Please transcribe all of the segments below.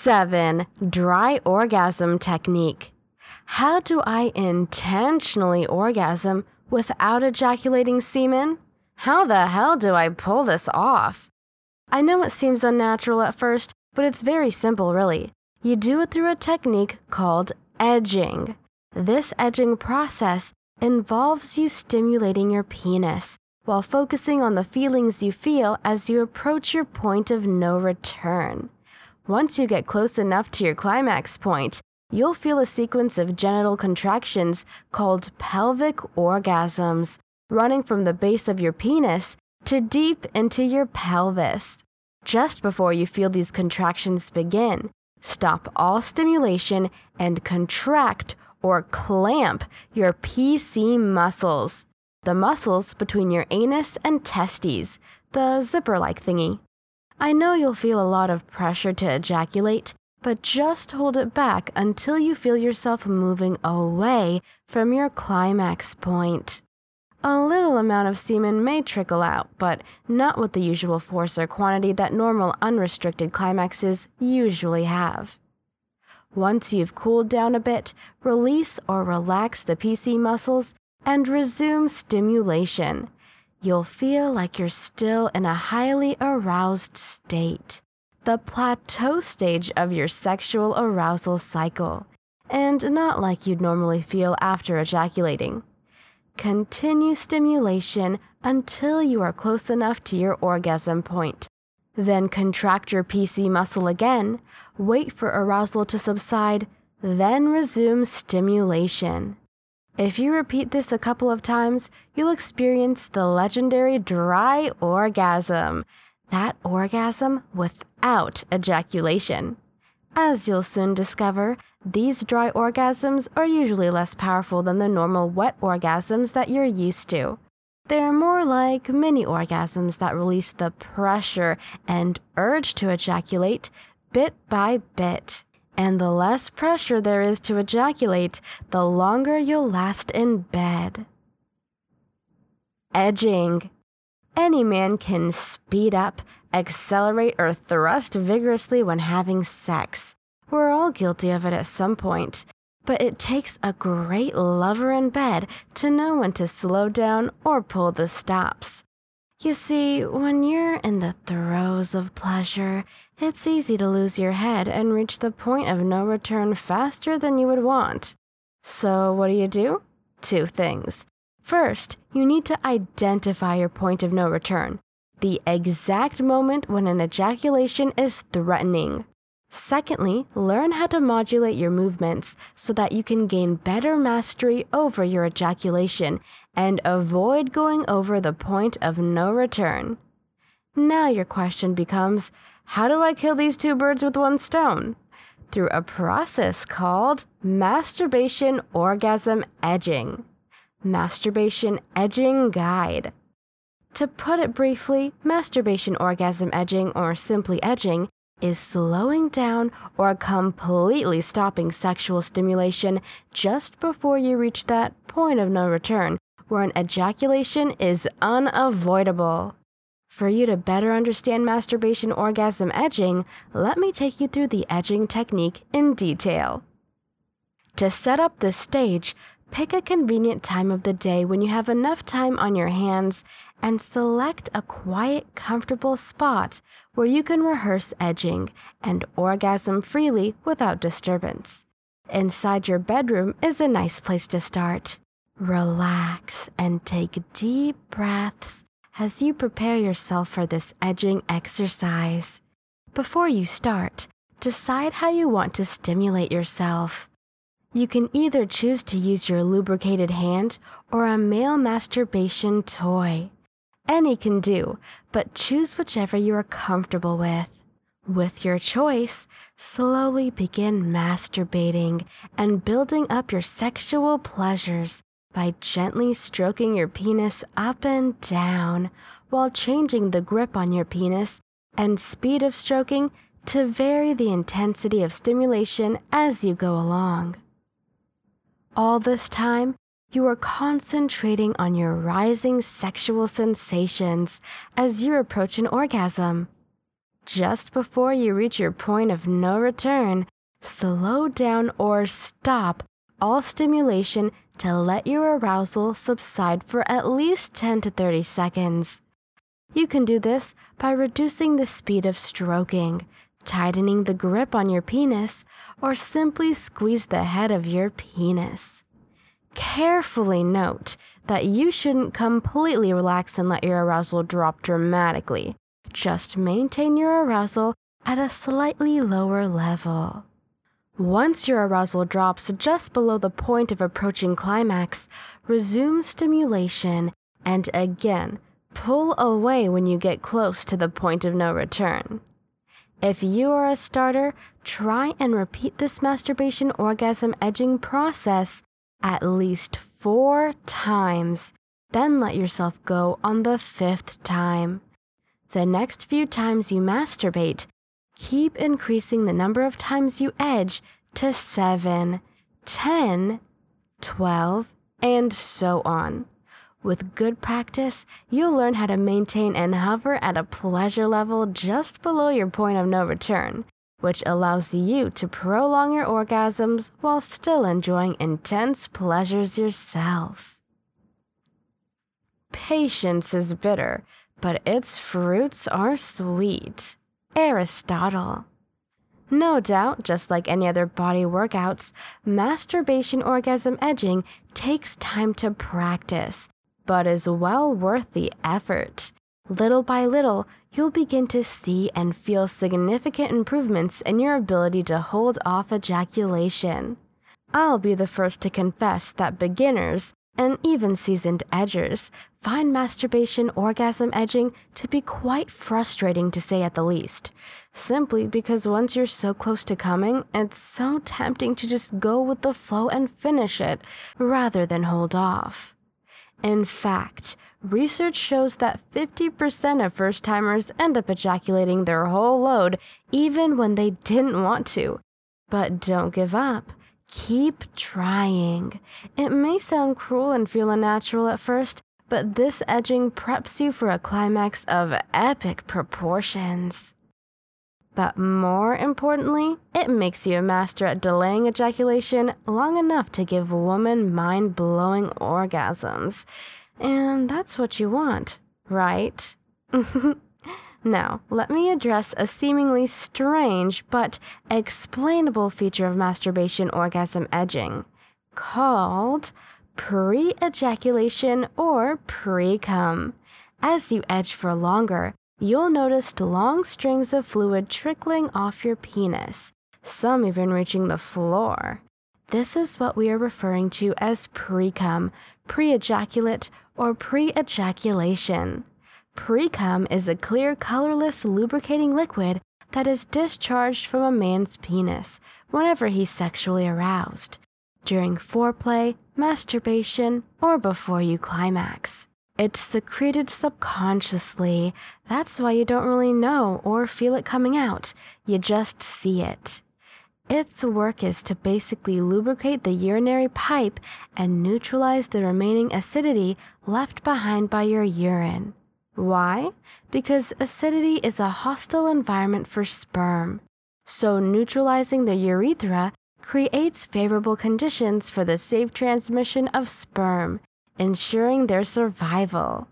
7. Dry orgasm technique. How do I intentionally orgasm without ejaculating semen? How the hell do I pull this off? I know it seems unnatural at first, but it's very simple, really. You do it through a technique called edging. This edging process involves you stimulating your penis while focusing on the feelings you feel as you approach your point of no return. Once you get close enough to your climax point, you'll feel a sequence of genital contractions called pelvic orgasms running from the base of your penis to deep into your pelvis. Just before you feel these contractions begin, stop all stimulation and contract or clamp your PC muscles, the muscles between your anus and testes, the zipper like thingy. I know you'll feel a lot of pressure to ejaculate, but just hold it back until you feel yourself moving away from your climax point. A little amount of semen may trickle out, but not with the usual force or quantity that normal unrestricted climaxes usually have. Once you've cooled down a bit, release or relax the PC muscles and resume stimulation you'll feel like you're still in a highly aroused state, the plateau stage of your sexual arousal cycle, and not like you'd normally feel after ejaculating. Continue stimulation until you are close enough to your orgasm point. Then contract your PC muscle again, wait for arousal to subside, then resume stimulation. If you repeat this a couple of times, you'll experience the legendary dry orgasm. That orgasm without ejaculation. As you'll soon discover, these dry orgasms are usually less powerful than the normal wet orgasms that you're used to. They're more like mini orgasms that release the pressure and urge to ejaculate bit by bit. And the less pressure there is to ejaculate, the longer you'll last in bed. Edging. Any man can speed up, accelerate, or thrust vigorously when having sex. We're all guilty of it at some point, but it takes a great lover in bed to know when to slow down or pull the stops. You see, when you're in the throes of pleasure, it's easy to lose your head and reach the point of no return faster than you would want. So, what do you do? Two things. First, you need to identify your point of no return, the exact moment when an ejaculation is threatening. Secondly, learn how to modulate your movements so that you can gain better mastery over your ejaculation and avoid going over the point of no return. Now your question becomes how do I kill these two birds with one stone? Through a process called masturbation orgasm edging. Masturbation Edging Guide. To put it briefly, masturbation orgasm edging, or simply edging, is slowing down or completely stopping sexual stimulation just before you reach that point of no return where an ejaculation is unavoidable. For you to better understand masturbation orgasm edging, let me take you through the edging technique in detail. To set up the stage, Pick a convenient time of the day when you have enough time on your hands and select a quiet, comfortable spot where you can rehearse edging and orgasm freely without disturbance. Inside your bedroom is a nice place to start. Relax and take deep breaths as you prepare yourself for this edging exercise. Before you start, decide how you want to stimulate yourself. You can either choose to use your lubricated hand or a male masturbation toy. Any can do, but choose whichever you are comfortable with. With your choice, slowly begin masturbating and building up your sexual pleasures by gently stroking your penis up and down while changing the grip on your penis and speed of stroking to vary the intensity of stimulation as you go along. All this time, you are concentrating on your rising sexual sensations as you approach an orgasm. just before you reach your point of no return, slow down or stop all stimulation to let your arousal subside for at least 10 to 30 seconds. You can do this by reducing the speed of stroking, tightening the grip on your penis, or simply squeeze the head of your penis. Carefully note that you shouldn't completely relax and let your arousal drop dramatically. Just maintain your arousal at a slightly lower level. Once your arousal drops just below the point of approaching climax, resume stimulation and again pull away when you get close to the point of no return. If you are a starter, try and repeat this masturbation orgasm edging process at least four times, then let yourself go on the fifth time. The next few times you masturbate, keep increasing the number of times you edge to 7, 10, 12, and so on. With good practice, you'll learn how to maintain and hover at a pleasure level just below your point of no return, which allows you to prolong your orgasms while still enjoying intense pleasures yourself. Patience is bitter, but its fruits are sweet. Aristotle. No doubt, just like any other body workouts, masturbation orgasm edging takes time to practice, but is well worth the effort. Little by little, you'll begin to see and feel significant improvements in your ability to hold off ejaculation. I'll be the first to confess that beginners, and even seasoned edgers, find masturbation orgasm edging to be quite frustrating to say at the least. Simply because once you're so close to coming, it's so tempting to just go with the flow and finish it rather than hold off. In fact, research shows that 50% of first timers end up ejaculating their whole load even when they didn't want to. But don't give up. Keep trying. It may sound cruel and feel unnatural at first, but this edging preps you for a climax of epic proportions. But more importantly, it makes you a master at delaying ejaculation long enough to give woman mind blowing orgasms. And that's what you want, right? now, let me address a seemingly strange but explainable feature of masturbation orgasm edging called pre ejaculation or pre cum. As you edge for longer, you'll notice long strings of fluid trickling off your penis, some even reaching the floor. This is what we are referring to as pre-cum, pre-ejaculate, or pre-ejaculation. Pre-cum is a clear, colorless, lubricating liquid that is discharged from a man's penis whenever he's sexually aroused, during foreplay, masturbation, or before you climax. It's secreted subconsciously. That's why you don't really know or feel it coming out. You just see it. Its work is to basically lubricate the urinary pipe and neutralize the remaining acidity left behind by your urine. Why? Because acidity is a hostile environment for sperm. So, neutralizing the urethra creates favorable conditions for the safe transmission of sperm ensuring their survival.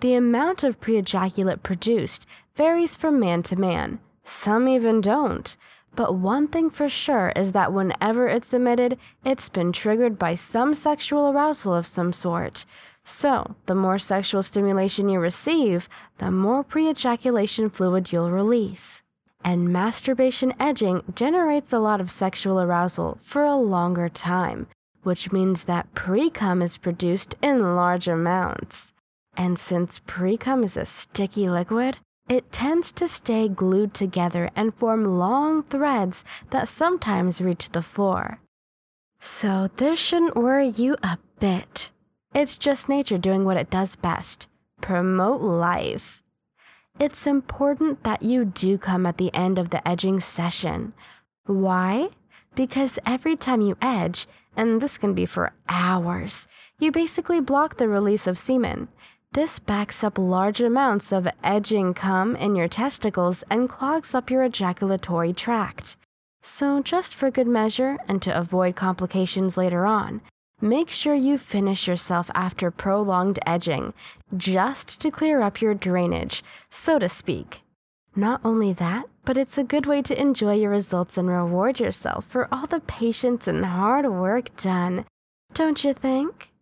The amount of pre ejaculate produced varies from man to man. Some even don't. But one thing for sure is that whenever it's emitted, it's been triggered by some sexual arousal of some sort. So, the more sexual stimulation you receive, the more pre ejaculation fluid you'll release. And masturbation edging generates a lot of sexual arousal for a longer time, which means that pre-cum is produced in large amounts. And since pre-cum is a sticky liquid, it tends to stay glued together and form long threads that sometimes reach the floor. So this shouldn't worry you a bit. It's just nature doing what it does best promote life. It's important that you do come at the end of the edging session. Why? Because every time you edge, and this can be for hours, you basically block the release of semen. This backs up large amounts of edging cum in your testicles and clogs up your ejaculatory tract. So, just for good measure and to avoid complications later on, make sure you finish yourself after prolonged edging, just to clear up your drainage, so to speak. Not only that, but it's a good way to enjoy your results and reward yourself for all the patience and hard work done. Don't you think?